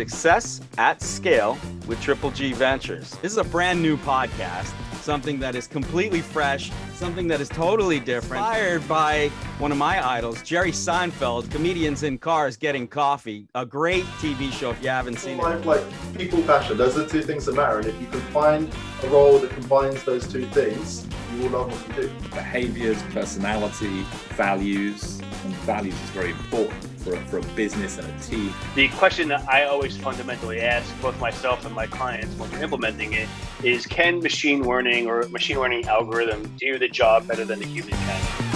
Success at Scale with Triple G Ventures. This is a brand new podcast, something that is completely fresh, something that is totally different. Inspired by one of my idols, Jerry Seinfeld, Comedians in Cars Getting Coffee, a great TV show if you haven't seen it. Like, like people passion, those are the two things that matter. And if you can find a role that combines those two things, you will love what you do. Behaviors, personality, values, and values is very important for for a business and a team. The question that I always fundamentally ask both myself and my clients when we're implementing it is can machine learning or machine learning algorithm do the job better than a human can?